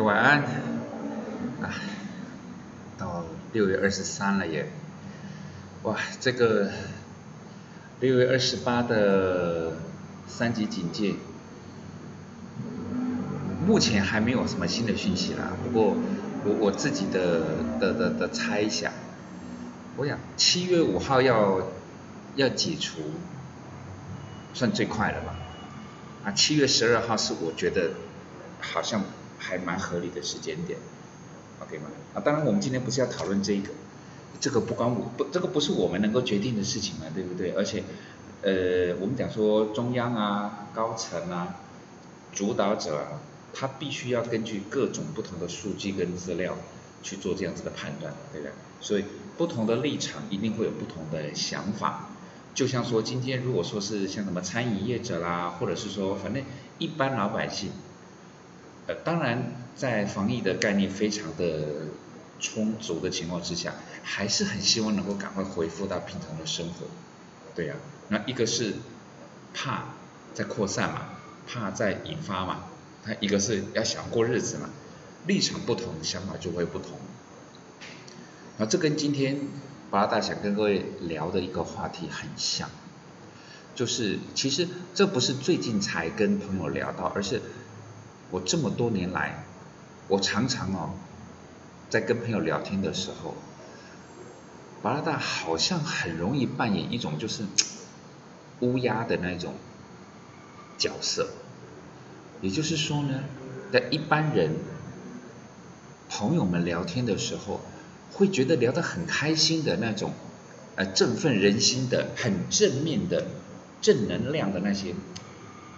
晚安。啊，到六月二十三了耶！哇，这个六月二十八的三级警戒，目前还没有什么新的讯息啦。不过我我自己的的的的猜想，我想七月五号要要解除，算最快了吧？啊，七月十二号是我觉得好像还蛮合理的时间点，OK 吗？啊，当然我们今天不是要讨论这个，这个不关我不，这个不是我们能够决定的事情嘛，对不对？而且，呃，我们讲说中央啊、高层啊、主导者啊，他必须要根据各种不同的数据跟资料去做这样子的判断，对不对？所以不同的立场一定会有不同的想法。就像说今天如果说是像什么餐饮业者啦，或者是说反正一般老百姓，呃，当然在防疫的概念非常的充足的情况之下，还是很希望能够赶快恢复到平常的生活，对呀。那一个是怕在扩散嘛，怕在引发嘛，他一个是要想过日子嘛，立场不同，想法就会不同。那这跟今天。八大想跟各位聊的一个话题很像，就是其实这不是最近才跟朋友聊到，而是我这么多年来，我常常哦，在跟朋友聊天的时候，巴拉大好像很容易扮演一种就是乌鸦的那种角色，也就是说呢，在一般人朋友们聊天的时候。会觉得聊得很开心的那种，呃，振奋人心的、很正面的、正能量的那些，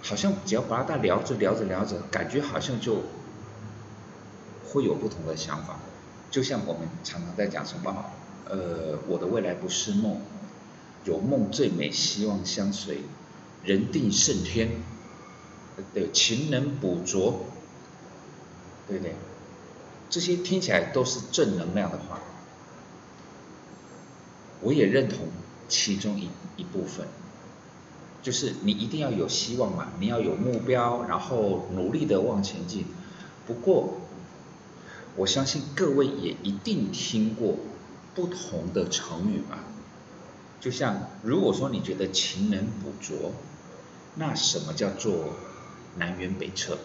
好像只要把它聊着聊着聊着，感觉好像就会有不同的想法。就像我们常常在讲什么，呃，我的未来不是梦，有梦最美，希望相随，人定胜天，对，勤能补拙，对不对？这些听起来都是正能量的话。我也认同其中一一部分，就是你一定要有希望嘛，你要有目标，然后努力的往前进。不过，我相信各位也一定听过不同的成语吧？就像如果说你觉得勤能补拙，那什么叫做南辕北辙？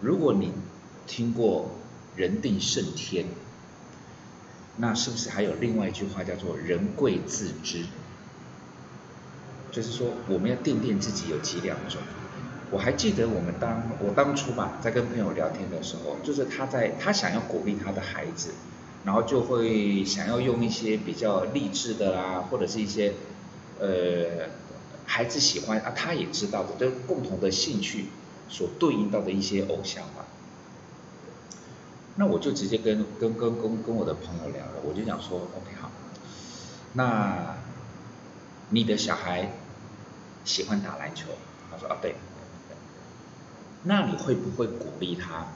如果你听过人定胜天。那是不是还有另外一句话叫做“人贵自知”？就是说，我们要掂掂自己有几两重。我还记得我们当我当初吧，在跟朋友聊天的时候，就是他在他想要鼓励他的孩子，然后就会想要用一些比较励志的啦，或者是一些呃孩子喜欢啊，他也知道的，都共同的兴趣所对应到的一些偶像吧。那我就直接跟跟跟跟跟我的朋友聊了，我就讲说，OK 好，那你的小孩喜欢打篮球，他说啊对，那你会不会鼓励他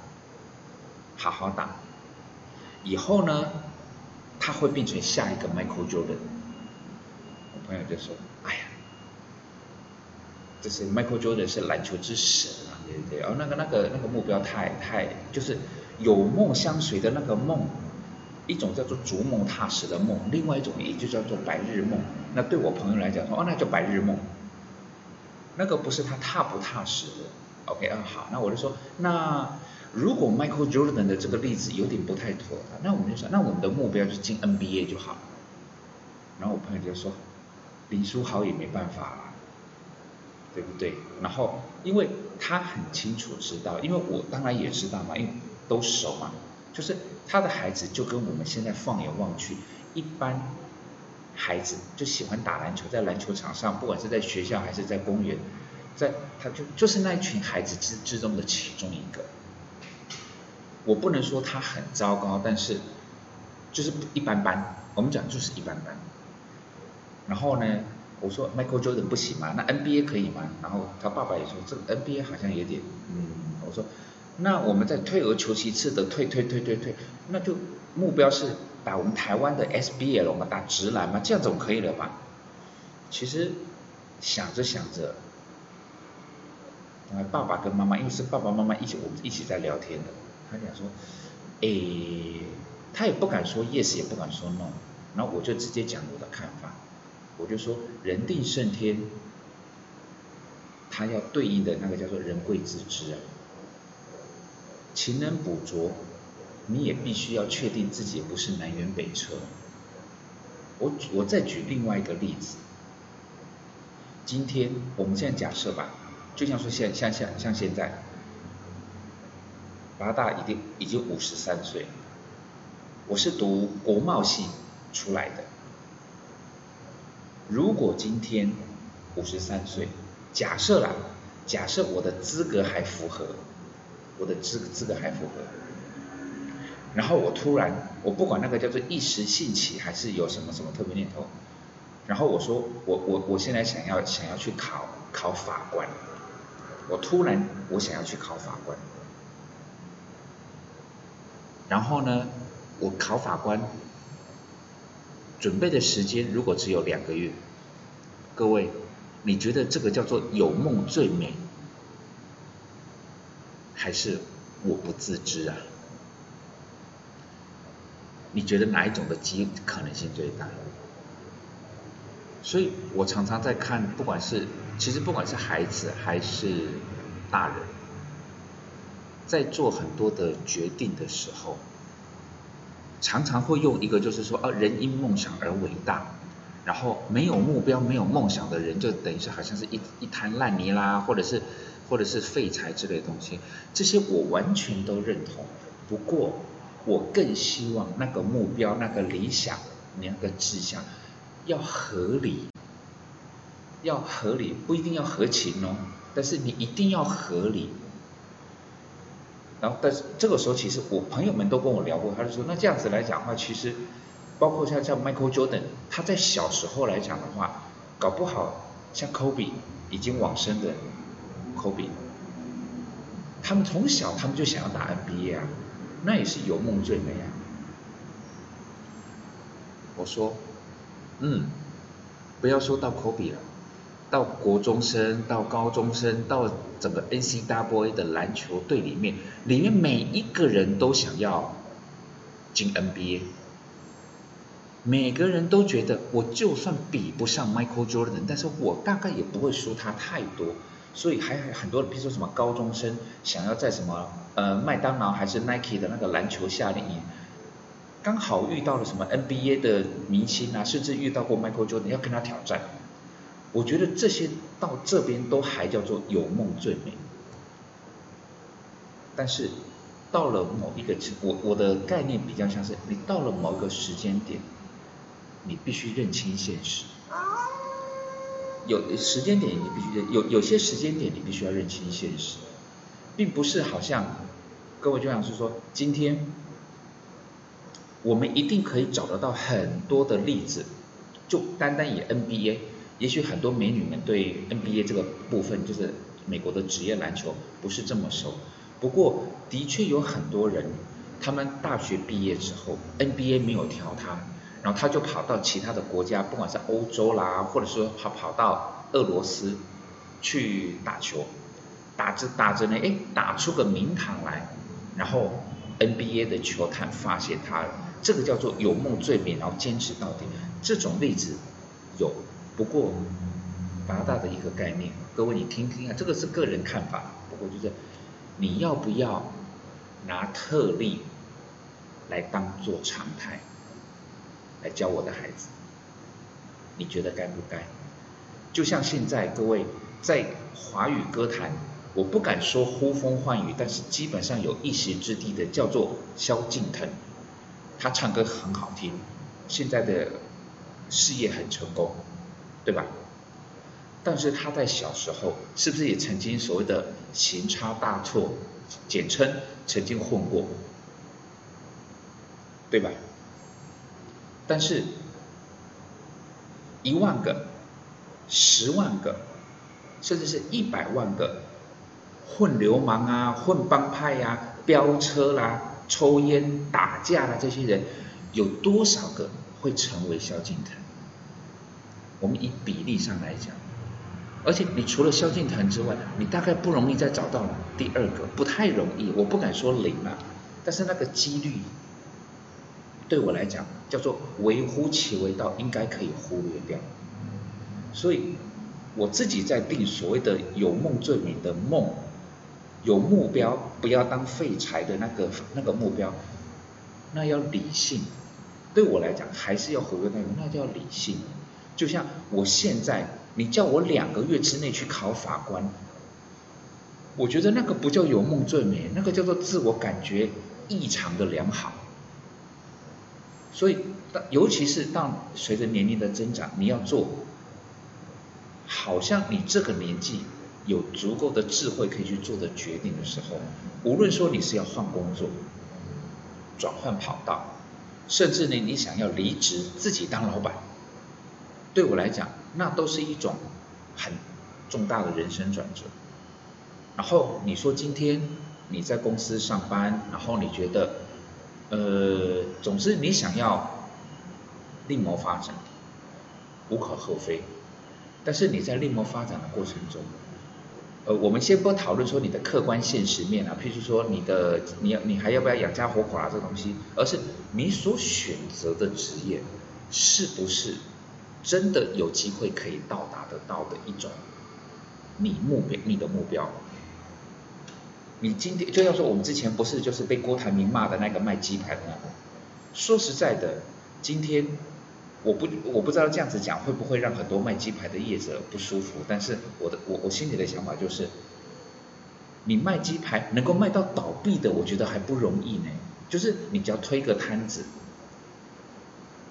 好好打？以后呢，他会变成下一个 Michael Jordan。我朋友就说，哎呀，这是 Michael Jordan 是篮球之神啊，对不对？哦，那个那个那个目标太太就是。有梦相随的那个梦，一种叫做逐梦踏实的梦，另外一种也就叫做白日梦。那对我朋友来讲说，哦，那叫白日梦，那个不是他踏不踏实的。OK 啊，好，那我就说，那如果 Michael Jordan 的这个例子有点不太妥，那我们就说，那我们的目标就是进 NBA 就好。然后我朋友就说，林书豪也没办法，对不对？然后因为他很清楚知道，因为我当然也知道嘛，因为。都熟嘛，就是他的孩子就跟我们现在放眼望去，一般孩子就喜欢打篮球，在篮球场上，不管是在学校还是在公园，在他就就是那一群孩子之之中的其中一个。我不能说他很糟糕，但是就是一般般，我们讲就是一般般。然后呢，我说 Michael Jordan 不行吗？那 NBA 可以吗？然后他爸爸也说，这个 NBA 好像有点，嗯，我说。那我们再退而求其次的退退退退退，那就目标是打我们台湾的 SBL 嘛，打直男嘛，这样总可以了吧？其实想着想着，爸爸跟妈妈，因为是爸爸妈妈一起，我们一起在聊天的。他讲说，诶，他也不敢说 yes，也不敢说 no，然后我就直接讲我的看法，我就说人定胜天，他要对应的那个叫做人贵自知啊，勤能补拙，你也必须要确定自己不是南辕北辙。我我再举另外一个例子，今天我们现在假设吧，就像说现像像像现在。八大已经已经五十三岁，我是读国贸系出来的。如果今天五十三岁，假设啦，假设我的资格还符合，我的资资格还符合，然后我突然，我不管那个叫做一时兴起还是有什么什么特别念头，然后我说我我我现在想要想要去考考法官，我突然我想要去考法官。然后呢，我考法官准备的时间如果只有两个月，各位，你觉得这个叫做有梦最美，还是我不自知啊？你觉得哪一种的机可能性最大？所以我常常在看，不管是其实不管是孩子还是大人。在做很多的决定的时候，常常会用一个就是说，啊，人因梦想而伟大，然后没有目标、没有梦想的人，就等于是好像是一一滩烂泥啦，或者是或者是废材之类的东西。这些我完全都认同。不过，我更希望那个目标、那个理想、那个志向要合理，要合理，不一定要合情哦，但是你一定要合理。然后，但是这个时候，其实我朋友们都跟我聊过，他就说，那这样子来讲的话，其实包括像像 Michael Jordan，他在小时候来讲的话，搞不好像 Kobe 已经往生的 Kobe，他们从小他们就想要打 NBA 啊，那也是有梦最美啊。我说，嗯，不要说到 Kobe 了。到国中生，到高中生，到整个 N C W A 的篮球队里面，里面每一个人都想要进 NBA，每个人都觉得我就算比不上 Michael Jordan，但是我大概也不会输他太多，所以还很多，比如说什么高中生想要在什么呃麦当劳还是 Nike 的那个篮球夏令营，刚好遇到了什么 NBA 的明星啊，甚至遇到过 Michael Jordan 要跟他挑战。我觉得这些到这边都还叫做有梦最美，但是到了某一个我我的概念比较像是你到了某个时间点，你必须认清现实。有时间点你必须，有有些时间点你必须要认清现实，并不是好像各位就像是说今天我们一定可以找得到很多的例子，就单单以 NBA。也许很多美女们对 NBA 这个部分，就是美国的职业篮球不是这么熟。不过，的确有很多人，他们大学毕业之后，NBA 没有挑他，然后他就跑到其他的国家，不管是欧洲啦，或者说跑跑到俄罗斯去打球，打着打着呢，哎，打出个名堂来，然后 NBA 的球探发现他了，这个叫做有梦最美，然后坚持到底。这种例子有。不过，八大的一个概念，各位你听听啊，这个是个人看法。不过就是你要不要拿特例来当做常态来教我的孩子？你觉得该不该？就像现在各位在华语歌坛，我不敢说呼风唤雨，但是基本上有一席之地的叫做萧敬腾，他唱歌很好听，现在的事业很成功。对吧？但是他在小时候是不是也曾经所谓的行差大错，简称曾经混过，对吧？但是一万个、十万个，甚至是一百万个混流氓啊、混帮派呀、飙车啦、抽烟打架啦这些人，有多少个会成为萧敬腾？我们以比例上来讲，而且你除了萧敬腾之外，你大概不容易再找到第二个，不太容易。我不敢说零啊，但是那个几率对我来讲叫做微乎其微到应该可以忽略掉。所以我自己在定所谓的有梦最美的梦，有目标，不要当废柴的那个那个目标，那要理性。对我来讲，还是要回归那个，那叫理性。就像我现在，你叫我两个月之内去考法官，我觉得那个不叫有梦最美，那个叫做自我感觉异常的良好。所以，尤其是当随着年龄的增长，你要做，好像你这个年纪有足够的智慧可以去做的决定的时候，无论说你是要换工作、转换跑道。甚至呢，你想要离职自己当老板，对我来讲，那都是一种很重大的人生转折。然后你说今天你在公司上班，然后你觉得，呃，总之你想要另谋发展，无可厚非。但是你在另谋发展的过程中，呃，我们先不讨论说你的客观现实面啊，譬如说你的你要你还要不要养家活口啊这东西，而是。你所选择的职业，是不是真的有机会可以到达得到的一种你目标、你的目标？你今天就要说，我们之前不是就是被郭台铭骂的那个卖鸡排的那个？说实在的，今天我不我不知道这样子讲会不会让很多卖鸡排的业者不舒服，但是我的我我心里的想法就是，你卖鸡排能够卖到倒闭的，我觉得还不容易呢。就是你只要推个摊子，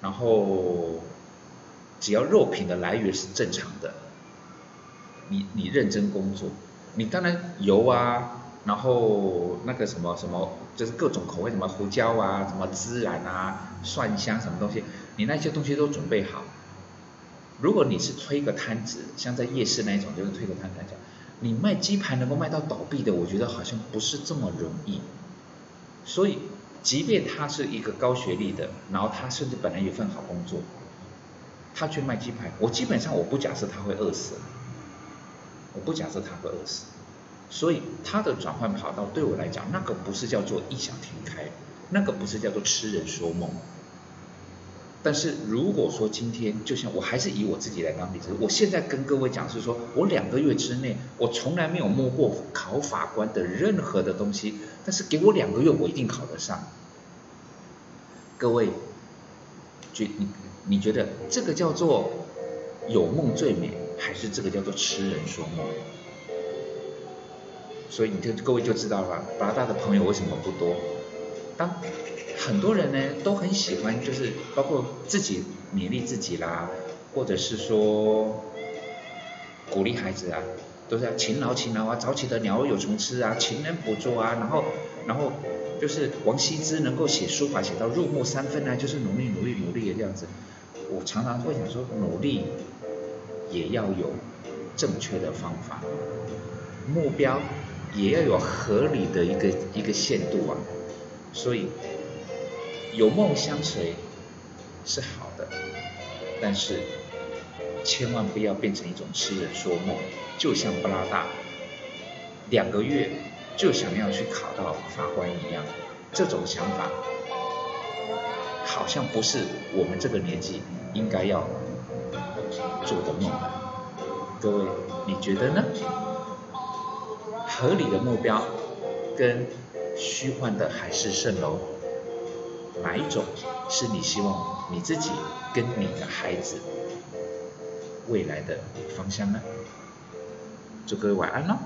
然后只要肉品的来源是正常的，你你认真工作，你当然油啊，然后那个什么什么，就是各种口味，什么胡椒啊，什么孜然啊，蒜香什么东西，你那些东西都准备好。如果你是推个摊子，像在夜市那一种，就是推个摊子，你卖鸡排能够卖到倒闭的，我觉得好像不是这么容易，所以。即便他是一个高学历的，然后他甚至本来有份好工作，他去卖鸡排，我基本上我不假设他会饿死，我不假设他会饿死，所以他的转换跑道对我来讲，那个不是叫做异想天开，那个不是叫做痴人说梦。但是如果说今天，就像我还是以我自己来当例子，我现在跟各位讲是说，我两个月之内，我从来没有摸过考法官的任何的东西，但是给我两个月，我一定考得上。各位，觉你你觉得这个叫做有梦最美，还是这个叫做痴人说梦？所以你就各位就知道了，八大的朋友为什么不多？当很多人呢都很喜欢，就是包括自己勉励自己啦，或者是说鼓励孩子啊，都是要勤劳勤劳啊，早起的鸟儿有虫吃啊，勤能补拙啊，然后然后就是王羲之能够写书法写到入木三分啊，就是努力努力努力的这样子。我常常会想说，努力也要有正确的方法，目标也要有合理的一个一个限度啊，所以。有梦相随是好的，但是千万不要变成一种痴人说梦。就像布拉达两个月就想要去考到法官一样，这种想法好像不是我们这个年纪应该要做的梦。各位，你觉得呢？合理的目标跟虚幻的海市蜃楼。哪一种是你希望你自己跟你的孩子未来的方向呢？祝各位晚安喽。